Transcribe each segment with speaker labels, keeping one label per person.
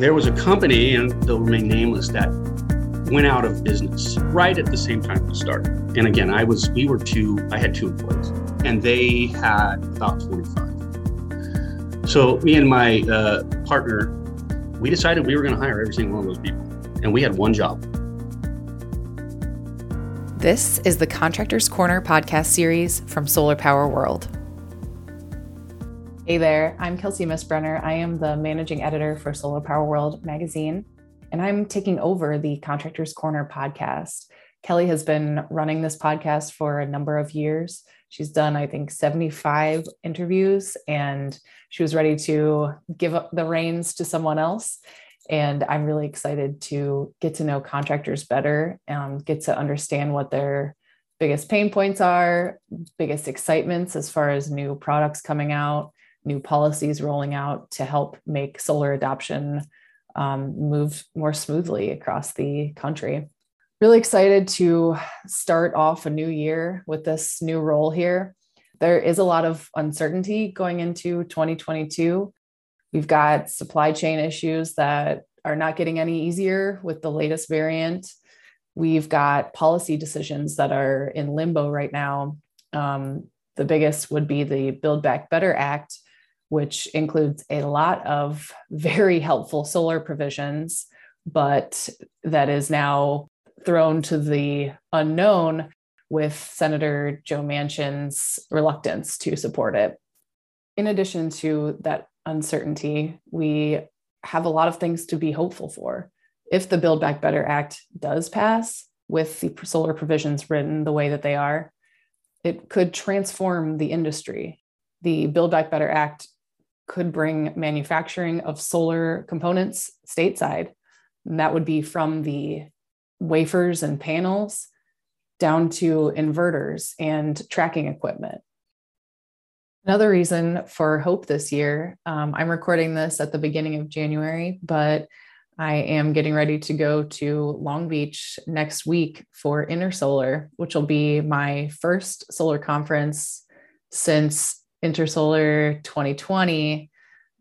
Speaker 1: There was a company, and they'll remain nameless, that went out of business right at the same time we started. And again, I was, we were two, I had two employees, and they had about 25. So me and my uh, partner, we decided we were going to hire every single one of those people, and we had one job.
Speaker 2: This is the Contractors Corner podcast series from Solar Power World. Hey there, I'm Kelsey Misbrenner. I am the managing editor for Solar Power World magazine, and I'm taking over the Contractors Corner podcast. Kelly has been running this podcast for a number of years. She's done, I think, 75 interviews, and she was ready to give up the reins to someone else. And I'm really excited to get to know contractors better and get to understand what their biggest pain points are, biggest excitements as far as new products coming out, new policies rolling out to help make solar adoption um, move more smoothly across the country. Really excited to start off a new year with this new role here. There is a lot of uncertainty going into 2022. We've got supply chain issues that are not getting any easier with the latest variant. We've got policy decisions that are in limbo right now. Um, the biggest would be the Build Back Better Act, which includes a lot of very helpful solar provisions, but that is now thrown to the unknown with Senator Joe Manchin's reluctance to support it. In addition to that uncertainty, we have a lot of things to be hopeful for. If the Build Back Better Act does pass with the solar provisions written the way that they are, it could transform the industry. The Build Back Better Act could bring manufacturing of solar components stateside. And that would be from the wafers and panels down to inverters and tracking equipment. Another reason for hope this year, um, I'm recording this at the beginning of January, but I am getting ready to go to Long Beach next week for Intersolar, which will be my first solar conference since Intersolar 2020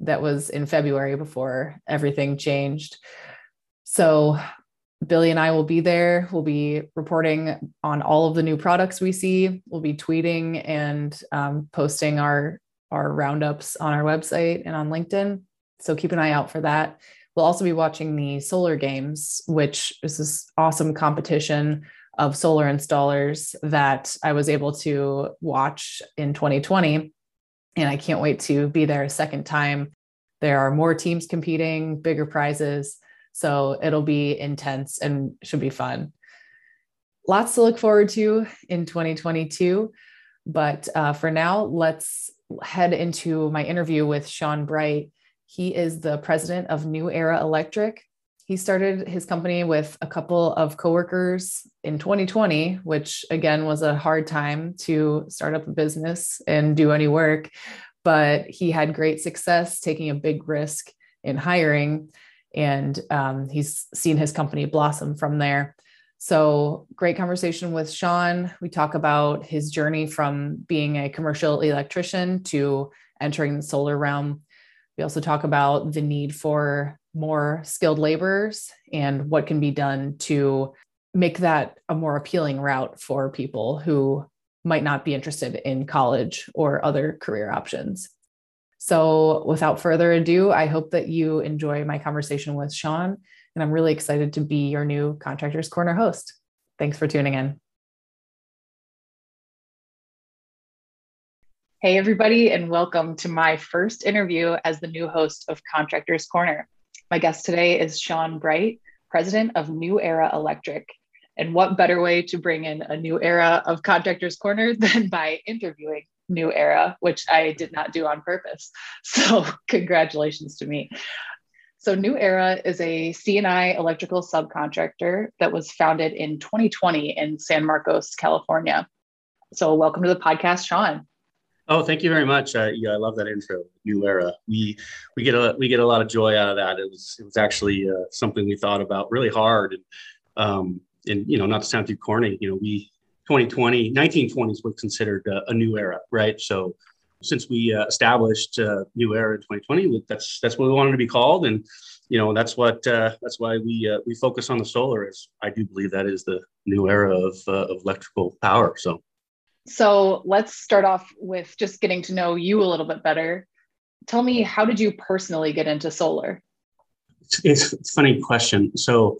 Speaker 2: that was in February before everything changed. So Billy and I will be there. We'll be reporting on all of the new products we see. We'll be tweeting and um, posting our our roundups on our website and on LinkedIn. So keep an eye out for that. We'll also be watching the Solar Games, which is this awesome competition of solar installers that I was able to watch in 2020 and I can't wait to be there a second time. There are more teams competing, bigger prizes. So it'll be intense and should be fun. Lots to look forward to in 2022. But uh, for now, let's head into my interview with Sean Bright. He is the president of New Era Electric. He started his company with a couple of coworkers in 2020, which again was a hard time to start up a business and do any work. But he had great success taking a big risk in hiring, and um, he's seen his company blossom from there. So, great conversation with Sean. We talk about his journey from being a commercial electrician to entering the solar realm. We also talk about the need for more skilled laborers and what can be done to make that a more appealing route for people who might not be interested in college or other career options. So, without further ado, I hope that you enjoy my conversation with Sean, and I'm really excited to be your new Contractors Corner host. Thanks for tuning in. Hey, everybody, and welcome to my first interview as the new host of Contractors Corner. My guest today is Sean Bright, president of New Era Electric. And what better way to bring in a new era of Contractors Corner than by interviewing New Era, which I did not do on purpose. So, congratulations to me. So, New Era is a C&I electrical subcontractor that was founded in 2020 in San Marcos, California. So, welcome to the podcast, Sean.
Speaker 1: Oh, thank you very much. Uh, yeah, I love that intro. New era. We we get a we get a lot of joy out of that. It was it was actually uh, something we thought about really hard, and um, and you know not to sound too corny, you know we 2020 1920s was considered uh, a new era, right? So since we uh, established uh, new era in 2020, that's that's what we wanted to be called, and you know that's what uh, that's why we we focus on the solar. Is I do believe that is the new era of of electrical power. So,
Speaker 2: so let's start off with just getting to know you a little bit better. Tell me, how did you personally get into solar?
Speaker 1: It's, funny question. So,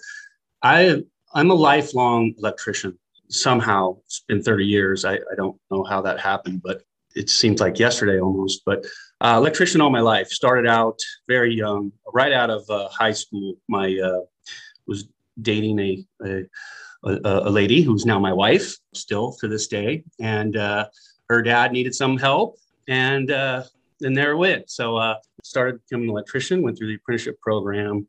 Speaker 1: I I'm a lifelong electrician. Somehow, it's been 30 years. I, I don't know how that happened, but it seems like yesterday almost. But uh, electrician all my life. Started out very young, right out of uh, high school. My uh, was dating a, a, a lady who's now my wife, still to this day, and uh, her dad needed some help, and uh, and there it went. So uh, started becoming an electrician. Went through the apprenticeship program.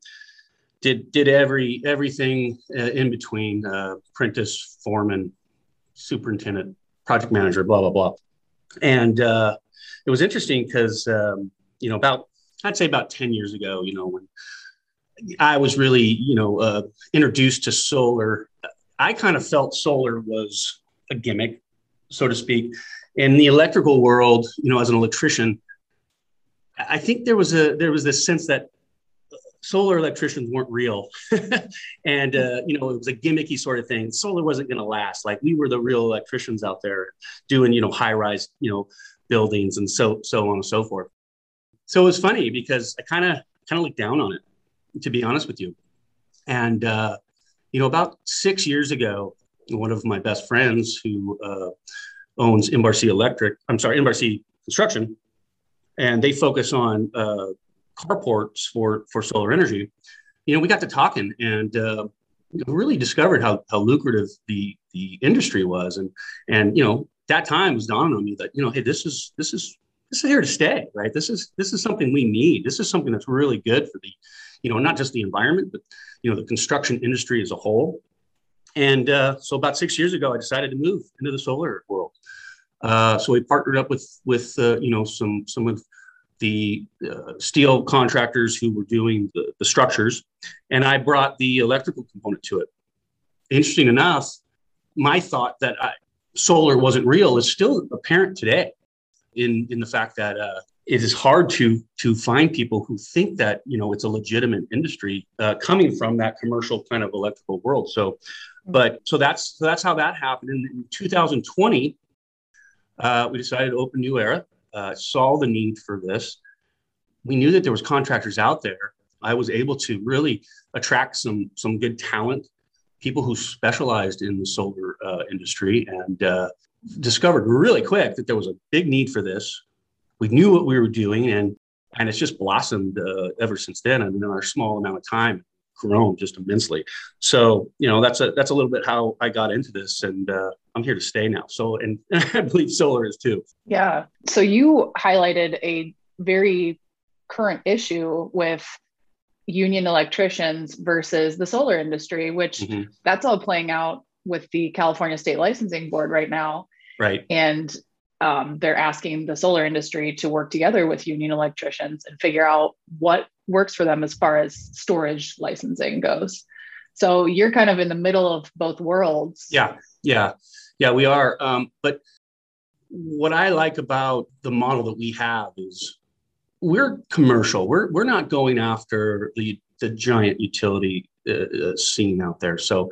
Speaker 1: Did did every everything in between apprentice, foreman, superintendent, project manager, blah blah blah, and it was interesting because um, you know about I'd say about ten years ago, you know when I was really you know uh, introduced to solar, I kind of felt solar was a gimmick, so to speak. In the electrical world, you know, as an electrician, I think there was a there was this sense that solar electricians weren't real and uh, you know it was a gimmicky sort of thing solar wasn't going to last like we were the real electricians out there doing you know high rise you know buildings and so so on and so forth. So it was funny because I kind of kind of looked down on it, to be honest with you. And uh, you know, about six years ago, one of my best friends who uh, owns Embarcy Electric, I'm sorry, Embarcy Construction, and they focus on uh, carports for for solar energy. You know, we got to talking and uh, really discovered how how lucrative the the industry was, and and you know that time was dawning on me that you know hey this is this is this is here to stay right? This is this is something we need. This is something that's really good for the you know not just the environment but you know the construction industry as a whole. And uh, so about six years ago i decided to move into the solar world. Uh, so we partnered up with with uh, you know some some of the uh, steel contractors who were doing the, the structures. And i brought the electrical component to it. Interesting enough my thought that I, solar wasn't real is still apparent today in in the fact that uh, it is hard to to find people who think that you know it's a legitimate industry uh, coming from that commercial kind of electrical world. So, but so that's so that's how that happened. In, in 2020, uh, we decided to open New Era. Uh, saw the need for this. We knew that there was contractors out there. I was able to really attract some some good talent people who specialized in the solar uh, industry and uh, discovered really quick that there was a big need for this. We knew what we were doing, and and it's just blossomed uh, ever since then. I mean, in our small amount of time, grown just immensely. So you know, that's a that's a little bit how I got into this, and uh, I'm here to stay now. So, and I believe solar is too.
Speaker 2: Yeah. So you highlighted a very current issue with union electricians versus the solar industry, which mm-hmm. that's all playing out with the California State Licensing Board right now.
Speaker 1: Right.
Speaker 2: And um, they're asking the solar industry to work together with union electricians and figure out what works for them as far as storage licensing goes. So you're kind of in the middle of both worlds.
Speaker 1: Yeah, yeah, yeah, we are. Um, but what I like about the model that we have is we're commercial. We're we're not going after the the giant utility uh, uh, scene out there. So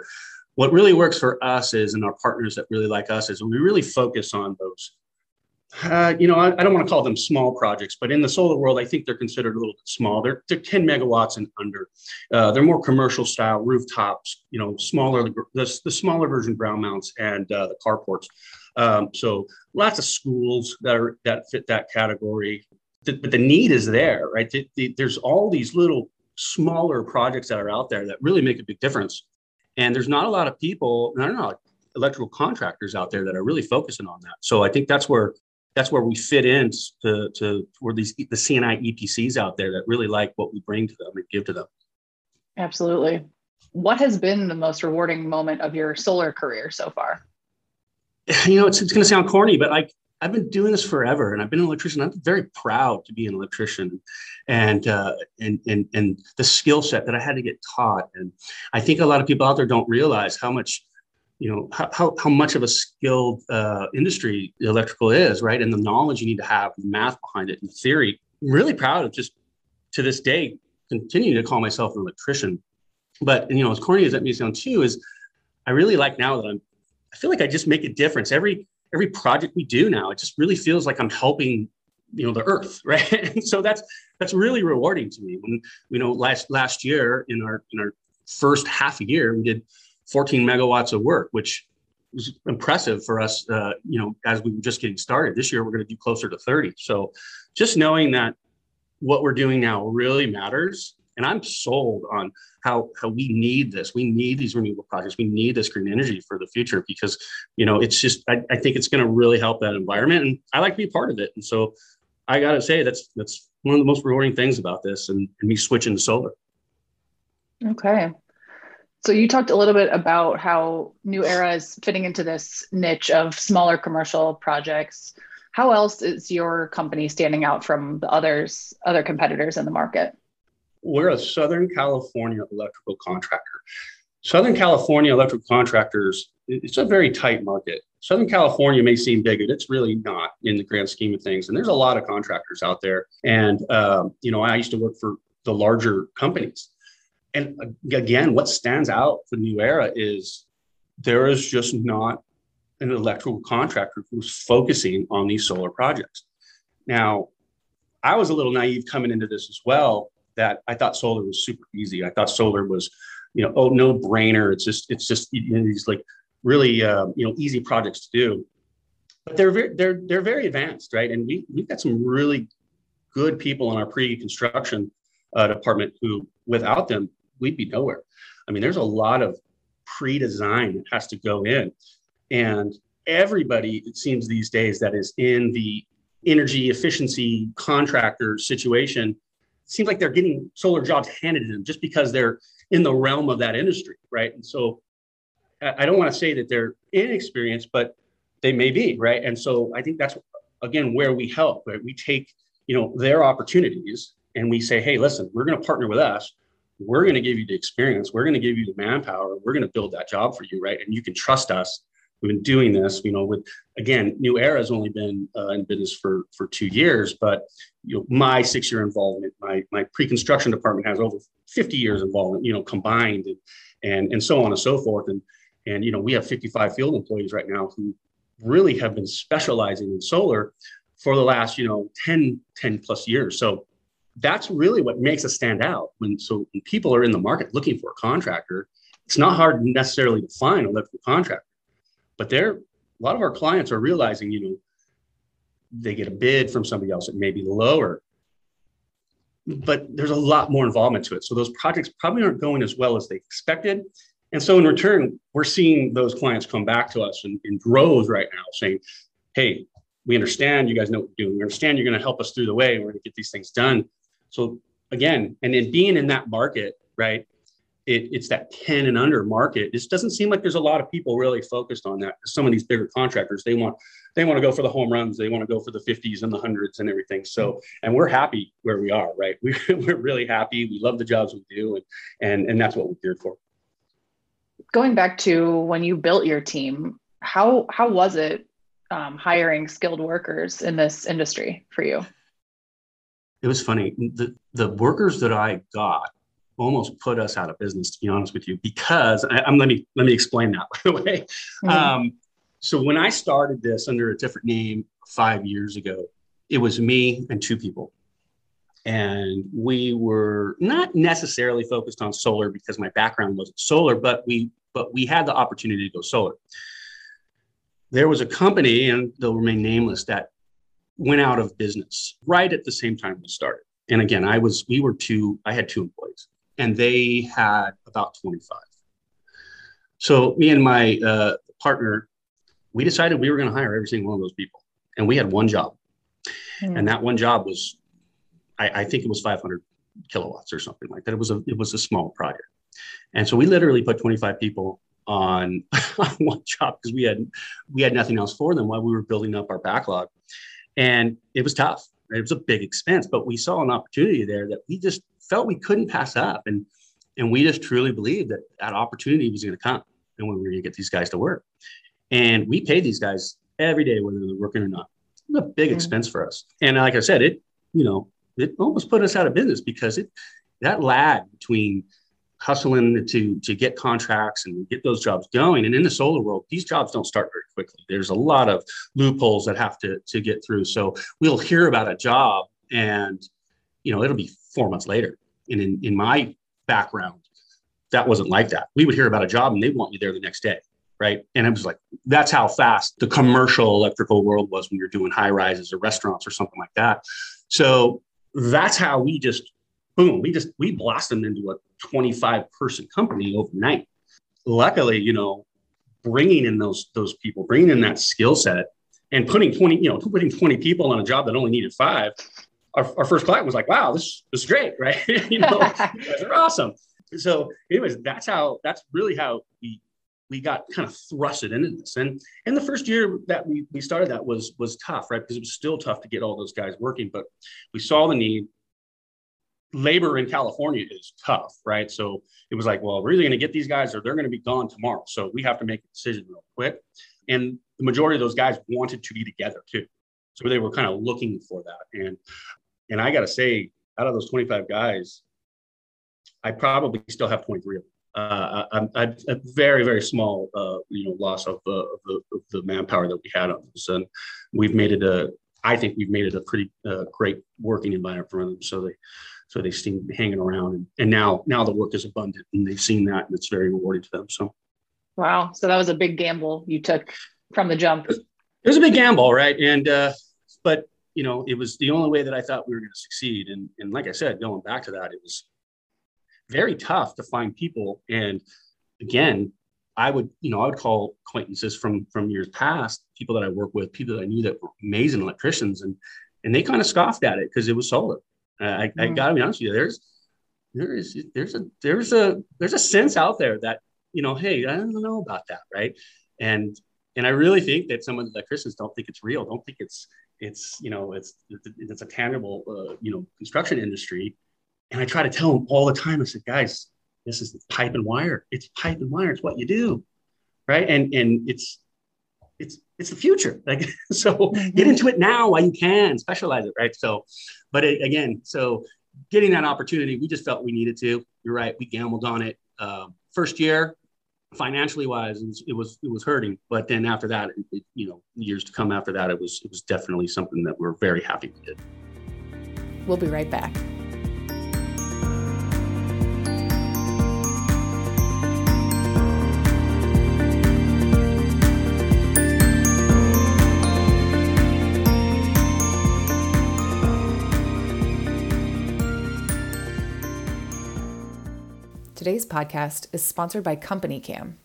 Speaker 1: what really works for us is, and our partners that really like us is, we really focus on those. Uh, you know, I, I, don't want to call them small projects, but in the solar world, I think they're considered a little bit small. They're, they're 10 megawatts and under. Uh, they're more commercial style rooftops, you know, smaller, the, the smaller version ground mounts and uh, the carports. Um, so lots of schools that are that fit that category the, but the need is there, right? The, the, there's all these little smaller projects that are out there that really make a big difference. And there's not a lot of people, I don't know, electrical contractors out there that are really focusing on that. So I think that's where that's where we fit in to, to where these the C&I EPCs out there that really like what we bring to them and give to them.
Speaker 2: Absolutely. What has been the most rewarding moment of your solar career so far?
Speaker 1: You know, it's, it's going to sound corny, but like I've been doing this forever, and I've been an electrician. I'm very proud to be an electrician, and uh, and and and the skill set that I had to get taught. And I think a lot of people out there don't realize how much, you know, how how, much of a skilled uh, industry electrical is, right? And the knowledge you need to have, the math behind it, and the theory. I'm really proud of just to this day continue to call myself an electrician. But you know, as corny as that may sound too, is I really like now that I'm I feel like I just make a difference. Every every project we do now, it just really feels like I'm helping you know the earth right and so that's that's really rewarding to me when you know last last year in our in our first half year we did 14 megawatts of work which was impressive for us uh, you know as we were just getting started this year we're going to do closer to 30 so just knowing that what we're doing now really matters and I'm sold on how how we need this. We need these renewable projects. We need this green energy for the future because you know it's just I, I think it's going to really help that environment, and I like to be part of it. And so I got to say that's that's one of the most rewarding things about this, and, and me switching to solar.
Speaker 2: Okay. So you talked a little bit about how New Era is fitting into this niche of smaller commercial projects. How else is your company standing out from the others, other competitors in the market?
Speaker 1: we're a Southern California electrical contractor. Southern California electrical contractors, it's a very tight market. Southern California may seem big, but it's really not in the grand scheme of things. And there's a lot of contractors out there. And, um, you know, I used to work for the larger companies. And again, what stands out for New Era is there is just not an electrical contractor who's focusing on these solar projects. Now, I was a little naive coming into this as well that I thought solar was super easy. I thought solar was, you know, oh no brainer. It's just it's just you know, these like really uh, you know easy projects to do. But they're very they're they're very advanced, right? And we we've got some really good people in our pre-construction uh, department who, without them, we'd be nowhere. I mean, there's a lot of pre-design that has to go in, and everybody it seems these days that is in the energy efficiency contractor situation seems like they're getting solar jobs handed to them just because they're in the realm of that industry, right? And so I don't want to say that they're inexperienced, but they may be, right? And so I think that's again where we help. Right? We take you know their opportunities and we say, hey, listen, we're going to partner with us. We're going to give you the experience. We're going to give you the manpower. We're going to build that job for you, right? And you can trust us we've been doing this you know with again new era has only been uh, in business for for two years but you know my six year involvement my my pre-construction department has over 50 years involvement you know combined and and and so on and so forth and and you know we have 55 field employees right now who really have been specializing in solar for the last you know 10 10 plus years so that's really what makes us stand out when so when people are in the market looking for a contractor it's not hard necessarily to find a electrical contractor but they're a lot of our clients are realizing, you know, they get a bid from somebody else that may be lower, but there's a lot more involvement to it. So those projects probably aren't going as well as they expected. And so in return, we're seeing those clients come back to us in, in droves right now saying, hey, we understand you guys know what you're doing. We understand you're going to help us through the way. We're going to get these things done. So again, and then being in that market, right? it, it's that 10 and under market. It doesn't seem like there's a lot of people really focused on that. Some of these bigger contractors, they want they want to go for the home runs, they want to go for the 50s and the hundreds and everything. So, and we're happy where we are, right? We, we're really happy. We love the jobs we do, and and and that's what we're here for.
Speaker 2: Going back to when you built your team, how how was it um, hiring skilled workers in this industry for you?
Speaker 1: It was funny. The the workers that I got almost put us out of business, to be honest with you, because I, am let me let me explain that by the way. Mm-hmm. Um, so when I started this under a different name five years ago, it was me and two people. And we were not necessarily focused on solar because my background wasn't solar, but we but we had the opportunity to go solar. There was a company, and they'll remain nameless, that went out of business right at the same time we started. And again, I was we were two, I had two employees and they had about 25. So me and my uh, partner, we decided we were going to hire every single one of those people, and we had one job, mm. and that one job was, I, I, think it was 500 kilowatts or something like that. It was a it was a small project, and so we literally put 25 people on, on one job because we had we had nothing else for them while we were building up our backlog, and it was tough. It was a big expense, but we saw an opportunity there that we just felt we couldn't pass up. And, and we just truly believed that that opportunity was going to come and we were going to get these guys to work. And we paid these guys every day, whether they're working or not. It was a big mm-hmm. expense for us. And like I said, it, you know, it almost put us out of business because it, that lag between hustling to to get contracts and get those jobs going. And in the solar world, these jobs don't start very quickly. There's a lot of loopholes that have to to get through. So we'll hear about a job, and you know it'll be four months later. And in in my background, that wasn't like that. We would hear about a job, and they want you there the next day. Right. And it was like, that's how fast the commercial electrical world was when you're doing high rises or restaurants or something like that. So that's how we just boom, we just we blossomed into a 25 person company overnight. Luckily, you know, bringing in those those people, bringing in that skill set, and putting 20, you know, putting 20 people on a job that only needed five. Our, our first client was like, "Wow, this, this is great, right? you know, guys are awesome." So, anyways, that's how that's really how we we got kind of thrusted into this. And and the first year that we we started that was was tough, right? Because it was still tough to get all those guys working, but we saw the need labor in California is tough, right? So it was like, well, we're either going to get these guys or they're going to be gone tomorrow. So we have to make a decision real quick. And the majority of those guys wanted to be together too. So they were kind of looking for that. And and I got to say, out of those 25 guys, I probably still have 23 of them. Uh, I'm, a very, very small, uh, you know, loss of, uh, of, the, of the manpower that we had on this, and we've made it a. I think we've made it a pretty uh, great working environment for them. So they, so they seem hanging around and, and now now the work is abundant and they've seen that and it's very rewarding to them so.
Speaker 3: Wow so that was a big gamble you took from the jump.
Speaker 1: It was a big gamble right? And uh but you know it was the only way that i thought we were going to succeed and and like i said going back to that it was very tough to find people and again i would you know i would call acquaintances from from years past people that i work with people that i knew that were amazing electricians and and they kind of scoffed at it because it was solar I, I mm. gotta be honest with you. There's there is there's a there's a there's a sense out there that you know, hey, I don't know about that, right? And and I really think that some of the Christians don't think it's real, don't think it's it's you know it's it's a tangible uh, you know construction industry. And I try to tell them all the time. I said, guys, this is pipe and wire. It's pipe and wire. It's what you do, right? And and it's it's the future. Like so, mm-hmm. get into it now while you can. Specialize it, right? So, but it, again, so getting that opportunity, we just felt we needed to. You're right. We gambled on it. Uh, first year, financially wise, it was, it was, it was hurting. But then after that, it, you know, years to come after that, it was it was definitely something that we're very happy we did.
Speaker 2: We'll be right back. Today's podcast is sponsored by CompanyCam.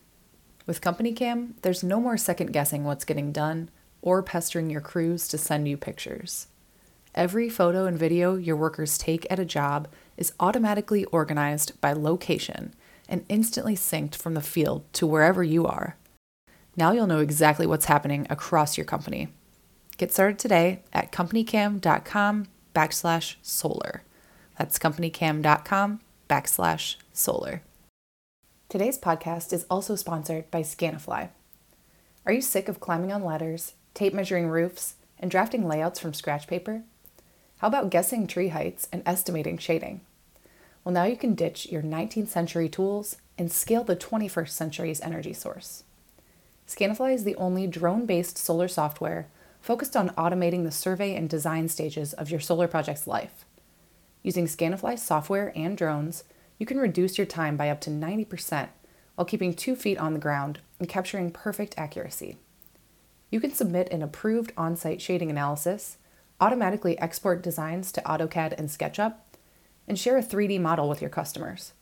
Speaker 2: With CompanyCam, there's no more second guessing what's getting done or pestering your crews to send you pictures. Every photo and video your workers take at a job is automatically organized by location and instantly synced from the field to wherever you are. Now you'll know exactly what's happening across your company. Get started today at companycam.com backslash solar. That's companycam.com backslash solar. Today's podcast is also sponsored by Scanifly. Are you sick of climbing on ladders, tape measuring roofs, and drafting layouts from scratch paper? How about guessing tree heights and estimating shading? Well, now you can ditch your 19th century tools and scale the 21st century's energy source. Scanifly is the only drone based solar software focused on automating the survey and design stages of your solar project's life. Using Scanifly software and drones, you can reduce your time by up to 90% while keeping two feet on the ground and capturing perfect accuracy. You can submit an approved on site shading analysis, automatically export designs to AutoCAD and SketchUp, and share a 3D model with your customers.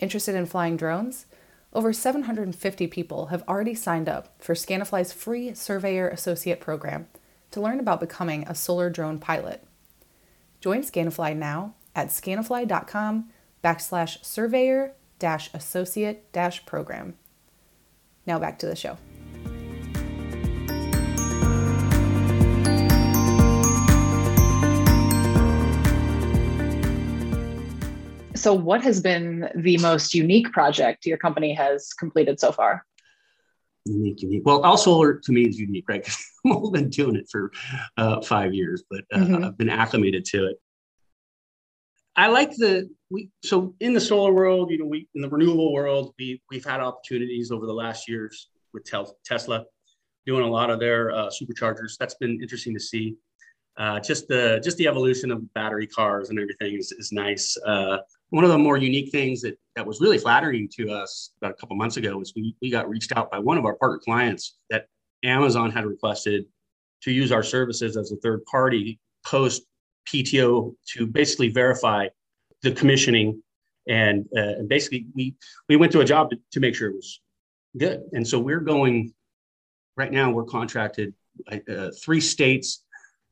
Speaker 2: Interested in flying drones? Over 750 people have already signed up for Scanifly's free Surveyor Associate program to learn about becoming a solar drone pilot. Join Scanifly now at scanifly.com backslash surveyor dash associate dash program. Now back to the show.
Speaker 3: So, what has been the most unique project your company has completed so far?
Speaker 1: Unique, unique. Well, all solar to me is unique, right? Because I've been doing it for uh, five years, but uh, mm-hmm. I've been acclimated to it. I like the we so in the solar world, you know, we in the renewable world, we we've had opportunities over the last years with tel- Tesla doing a lot of their uh, superchargers. That's been interesting to see. Uh, just the just the evolution of battery cars and everything is, is nice. Uh, one of the more unique things that that was really flattering to us about a couple months ago was we, we got reached out by one of our partner clients that Amazon had requested to use our services as a third party post PTO to basically verify the commissioning. And, uh, and basically, we, we went to a job to, to make sure it was good. And so we're going right now, we're contracted uh, three states,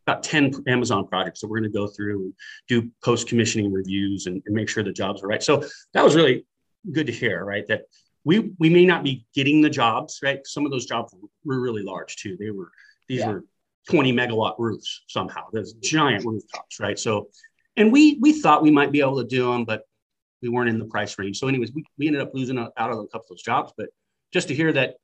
Speaker 1: about 10 Amazon projects that we're going to go through and do post commissioning reviews and, and make sure the jobs are right. So that was really good to hear, right? That we we may not be getting the jobs, right? Some of those jobs were really large too. They were these yeah. were 20 megawatt roofs somehow. There's giant rooftops, right? So, and we we thought we might be able to do them, but we weren't in the price range. So, anyways, we, we ended up losing out on a couple of those jobs. But just to hear that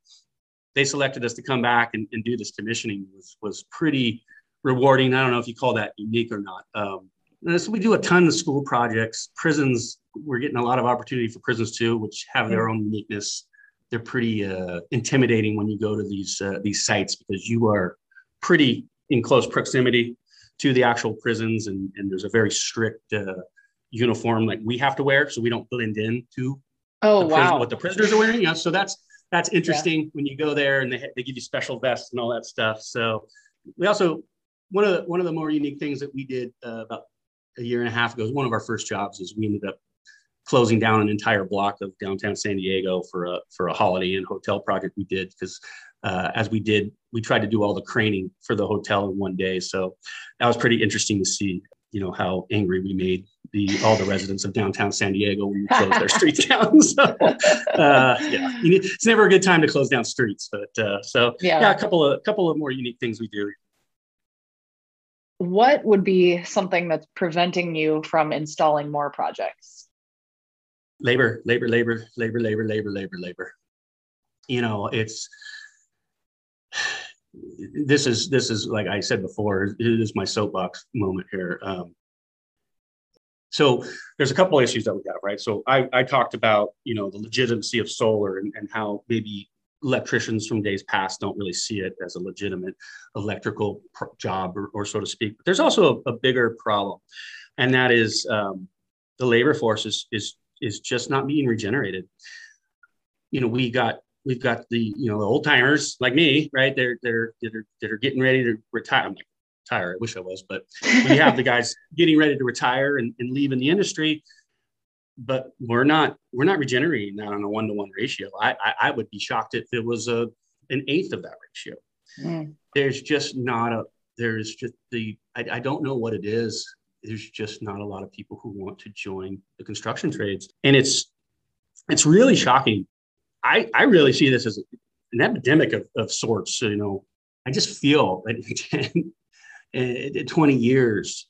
Speaker 1: they selected us to come back and, and do this commissioning was was pretty rewarding. I don't know if you call that unique or not. Um, so we do a ton of school projects. Prisons, we're getting a lot of opportunity for prisons too, which have their own uniqueness. They're pretty uh, intimidating when you go to these uh, these sites because you are pretty in close proximity to the actual prisons, and, and there's a very strict uh, uniform like we have to wear, so we don't blend in to
Speaker 3: oh wow
Speaker 1: what the prisoners are wearing. Yeah, so that's that's interesting yeah. when you go there and they, they give you special vests and all that stuff. So we also one of the one of the more unique things that we did uh, about a year and a half ago is one of our first jobs is we ended up closing down an entire block of downtown San Diego for a for a holiday inn hotel project we did because uh, as we did, we tried to do all the craning for the hotel in one day. So that was pretty interesting to see, you know, how angry we made the all the residents of downtown San Diego when we closed their streets down. So uh, yeah, need, it's never a good time to close down streets, but uh, so yeah. yeah, a couple of a couple of more unique things we do.
Speaker 3: What would be something that's preventing you from installing more projects?
Speaker 1: Labor, labor, labor, labor, labor, labor, labor, labor. You know, it's this is this is like I said before, it is my soapbox moment here. Um, so there's a couple issues that we have, right? So I, I talked about you know the legitimacy of solar and, and how maybe electricians from days past don't really see it as a legitimate electrical job or, or so to speak. But there's also a, a bigger problem, and that is um, the labor force is, is is just not being regenerated. You know, we got we've got the you know the old timers like me, right? They're they're that are, that are getting ready to retire. I'm like retire. I wish I was, but we have the guys getting ready to retire and, and leave in the industry. But we're not we're not regenerating that on a one to one ratio. I, I, I would be shocked if it was a an eighth of that ratio. Mm. There's just not a there's just the I, I don't know what it is. There's just not a lot of people who want to join the construction trades, and it's it's really shocking I, I really see this as an epidemic of, of sorts. So, you know, I just feel that in 20 years,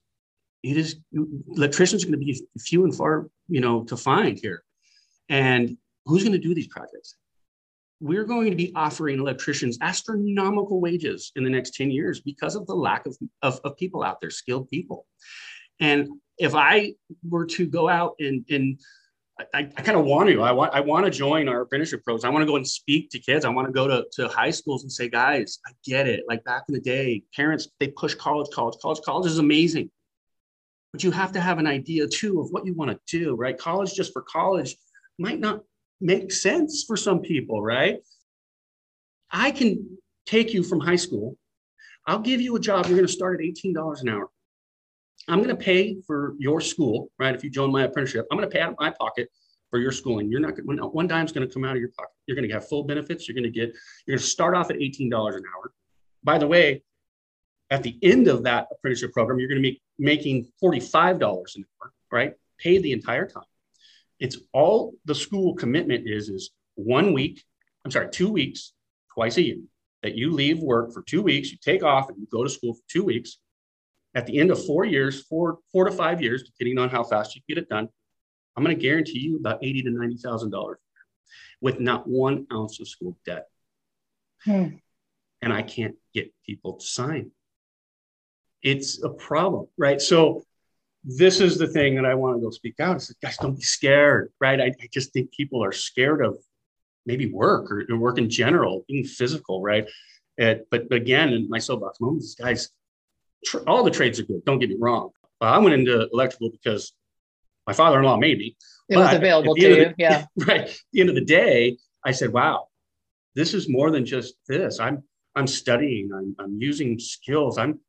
Speaker 1: it is electricians are going to be few and far, you know, to find here. And who's going to do these projects? We're going to be offering electricians astronomical wages in the next 10 years because of the lack of, of, of people out there, skilled people. And if I were to go out and, and I, I kind of want to. I want I want to join our apprenticeship programs. I want to go and speak to kids. I want to go to, to high schools and say, guys, I get it. Like back in the day, parents they push college, college, college. College is amazing, but you have to have an idea too of what you want to do. Right? College just for college might not make sense for some people. Right? I can take you from high school. I'll give you a job. You're going to start at eighteen dollars an hour. I'm going to pay for your school, right? If you join my apprenticeship, I'm going to pay out of my pocket for your schooling. You're not going one dime's going to come out of your pocket. You're going to have full benefits. You're going to get, you're going to start off at $18 an hour. By the way, at the end of that apprenticeship program, you're going to be making $45 an hour, right? Paid the entire time. It's all the school commitment is, is one week, I'm sorry, two weeks, twice a year that you leave work for two weeks, you take off and you go to school for two weeks at the end of four years, four, four to five years, depending on how fast you get it done, I'm going to guarantee you about eighty to ninety thousand dollars with not one ounce of school debt. Hmm. And I can't get people to sign. It's a problem, right? So this is the thing that I want to go speak out. Is guys, don't be scared, right? I, I, just think people are scared of maybe work or, or work in general, being physical, right? And, but again, in my soapbox moments, guys, tr- all the trades are good. Don't get me wrong. Uh, I went into electrical because my father-in-law made me.
Speaker 3: It was available to you. The, yeah.
Speaker 1: Right. At the end of the day, I said, wow, this is more than just this. I'm I'm studying, I'm, I'm using skills. I'm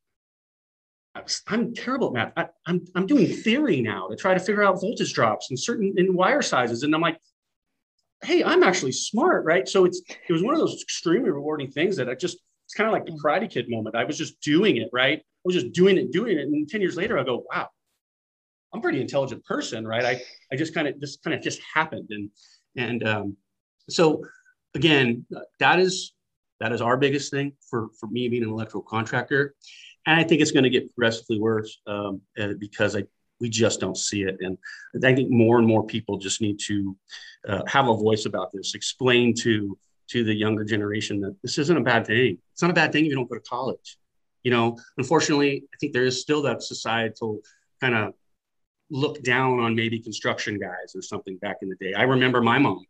Speaker 1: I'm terrible at math. I, am I'm, I'm doing theory now to try to figure out voltage drops and certain in wire sizes. And I'm like, hey, I'm actually smart, right? So it's it was one of those extremely rewarding things that I just it's kind of like the Karate Kid moment. I was just doing it, right? I was just doing it, doing it, and ten years later, I go, wow, I'm a pretty intelligent person, right? I I just kind of just kind of just happened, and and um, so again, that is that is our biggest thing for for me being an electrical contractor, and I think it's going to get progressively worse um, uh, because I we just don't see it, and I think more and more people just need to uh, have a voice about this, explain to to the younger generation that this isn't a bad thing. It's not a bad thing if you don't go to college. You know, unfortunately, I think there is still that societal kind of look down on maybe construction guys or something back in the day. I remember my mom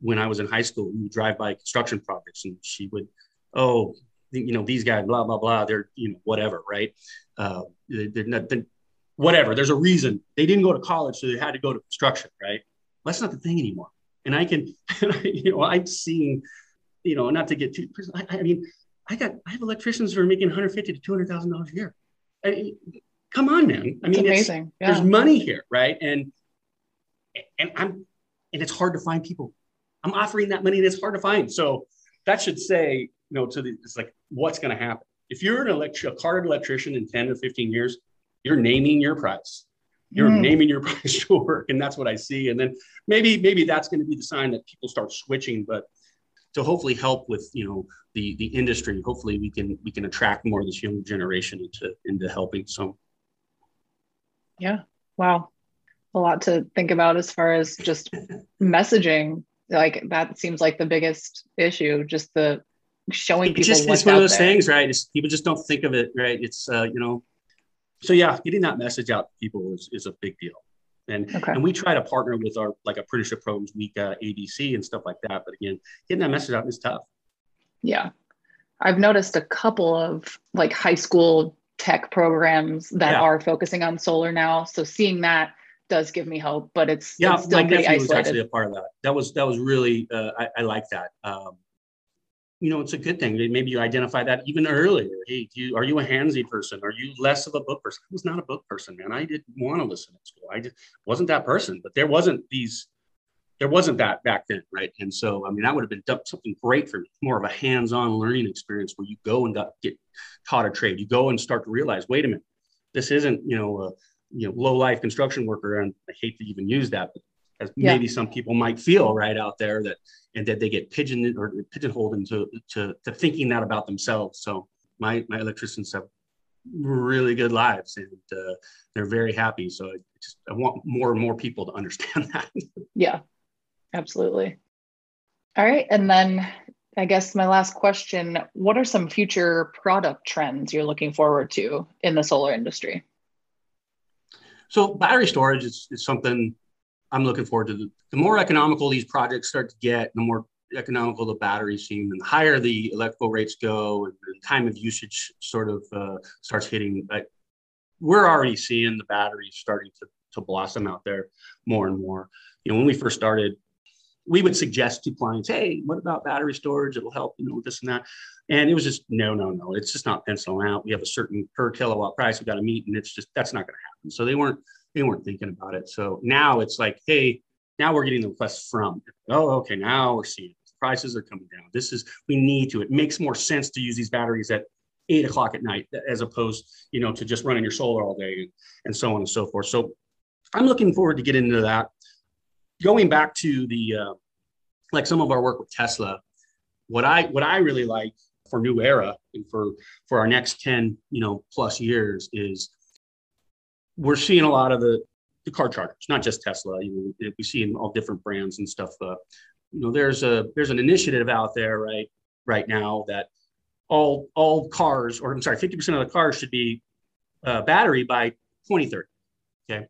Speaker 1: when I was in high school, we would drive by construction projects and she would, oh, you know, these guys, blah, blah, blah, they're, you know, whatever, right? Uh, they're not, they're, whatever. There's a reason they didn't go to college, so they had to go to construction, right? Well, that's not the thing anymore. And I can, you know, I've seen, you know, not to get too, I, I mean, I got, I have electricians who are making 150 to 200,000 dollars a year. I, come on, man. I mean, it's amazing. Yeah. There's money here, right? And and I'm and it's hard to find people. I'm offering that money and it's hard to find. So that should say, you know, to the it's like what's going to happen. If you're an electric a card electrician in 10 to 15 years, you're naming your price. You're mm. naming your price to work, and that's what I see. And then maybe maybe that's going to be the sign that people start switching. But to hopefully help with you know the the industry, hopefully we can we can attract more of this young generation into into helping some
Speaker 3: yeah. Wow. A lot to think about as far as just messaging. Like that seems like the biggest issue, just the showing people.
Speaker 1: Just, it's one of those there. things, right? It's, people just don't think of it, right? It's, uh, you know, so yeah, getting that message out to people is, is a big deal. And, okay. and we try to partner with our like apprenticeship programs, WECA, ABC, and stuff like that. But again, getting that message out is tough.
Speaker 3: Yeah. I've noticed a couple of like high school tech programs that yeah. are focusing on solar now. So seeing that does give me hope, but it's
Speaker 1: yeah.
Speaker 3: It's still
Speaker 1: my nephew was actually a part of that. That was that was really uh, I, I like that. Um, you know, it's a good thing. Maybe you identify that even earlier. Hey, you, are you a handsy person? Are you less of a book person? I was not a book person, man. I didn't want to listen at school. I just wasn't that person. But there wasn't these there wasn't that back then, right? And so, I mean, that would have been something great for me, more of a hands-on learning experience where you go and got, get taught a trade. You go and start to realize, wait a minute, this isn't, you know, a you know low life construction worker, and I hate to even use that, but as yeah. maybe some people might feel right out there that and that they get pigeon or pigeonholed into to, to thinking that about themselves. So my my electricians have really good lives and uh, they're very happy. So I just I want more and more people to understand that.
Speaker 3: Yeah, Absolutely. All right. And then I guess my last question what are some future product trends you're looking forward to in the solar industry?
Speaker 1: So, battery storage is, is something I'm looking forward to. The, the more economical these projects start to get, the more economical the batteries seem, and the higher the electrical rates go, and the time of usage sort of uh, starts hitting. But we're already seeing the batteries starting to, to blossom out there more and more. You know, when we first started, we would suggest to clients, hey, what about battery storage? It'll help, you know, this and that. And it was just no, no, no. It's just not penciling out. We have a certain per kilowatt price we've got to meet, and it's just that's not going to happen. So they weren't they weren't thinking about it. So now it's like, hey, now we're getting the requests from. Oh, okay, now we're seeing prices are coming down. This is we need to. It makes more sense to use these batteries at eight o'clock at night as opposed, you know, to just running your solar all day and, and so on and so forth. So I'm looking forward to get into that going back to the uh, like some of our work with Tesla, what I what I really like for New Era and for for our next ten you know plus years is we're seeing a lot of the the car chargers, not just Tesla. You know, we see in all different brands and stuff. Uh, you know, there's a there's an initiative out there right right now that all all cars, or I'm sorry, 50% of the cars should be uh, battery by 2030. Okay.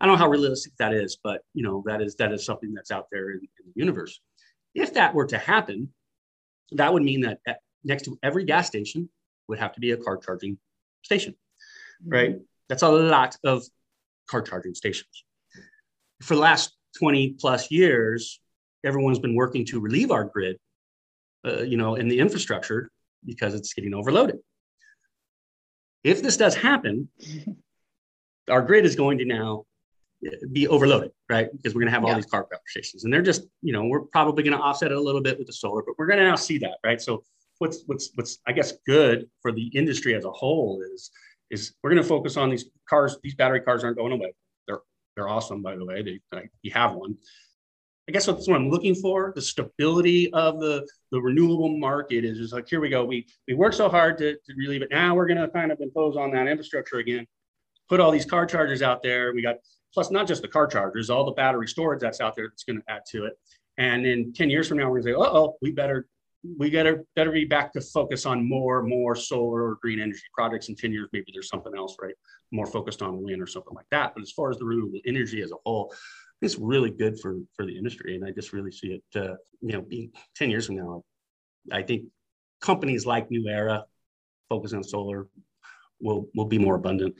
Speaker 1: I don't know how realistic that is, but you know, that is that is something that's out there in, in the universe. If that were to happen, that would mean that next to every gas station would have to be a car charging station, right? Mm-hmm. That's a lot of car charging stations. For the last 20 plus years, everyone's been working to relieve our grid, uh, you know, in the infrastructure because it's getting overloaded. If this does happen, our grid is going to now be overloaded, right? Because we're going to have all yeah. these car power stations, and they're just, you know, we're probably going to offset it a little bit with the solar, but we're going to now see that, right? So what's what's what's I guess good for the industry as a whole is is we're going to focus on these cars. These battery cars aren't going away. They're they're awesome, by the way. They like, you have one. I guess that's what I'm looking for. The stability of the the renewable market is just like here we go. We we work so hard to, to relieve it. Now we're going to kind of impose on that infrastructure again. Put all these car chargers out there. We got plus not just the car chargers, all the battery storage that's out there that's going to add to it. And then 10 years from now, we're going to say, oh, we better we gotta better be back to focus on more more solar or green energy projects in 10 years. Maybe there's something else right? More focused on wind or something like that. But as far as the renewable energy as a whole it's really good for for the industry. And i just really see it uh, you know being 10 years from now i think companies like new era focus on solar will will be more abundant.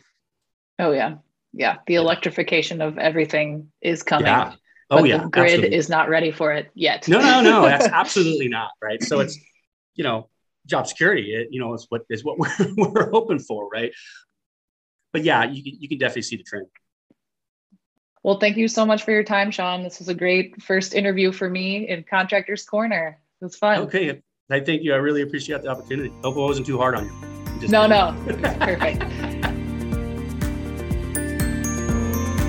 Speaker 3: Oh yeah. Yeah. The electrification of everything is coming.
Speaker 1: Yeah Oh
Speaker 3: but
Speaker 1: yeah,
Speaker 3: the grid absolutely. is not ready for it yet.
Speaker 1: no, no, no, that's absolutely not right. So it's you know job security. It, you know, is what is what we're, we're hoping for, right? But yeah, you you can definitely see the trend.
Speaker 3: Well, thank you so much for your time, Sean. This was a great first interview for me in Contractors Corner. It was fun.
Speaker 1: Okay, I thank you. I really appreciate the opportunity. Hope I wasn't too hard on you.
Speaker 3: Just no, no, perfect.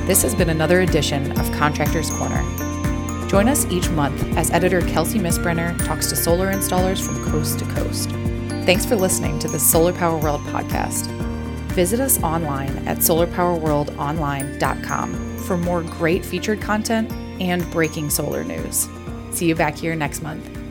Speaker 2: This has been another edition of Contractors Corner. Join us each month as editor Kelsey Misbrener talks to solar installers from coast to coast. Thanks for listening to the Solar Power World podcast. Visit us online at solarpowerworldonline.com for more great featured content and breaking solar news. See you back here next month.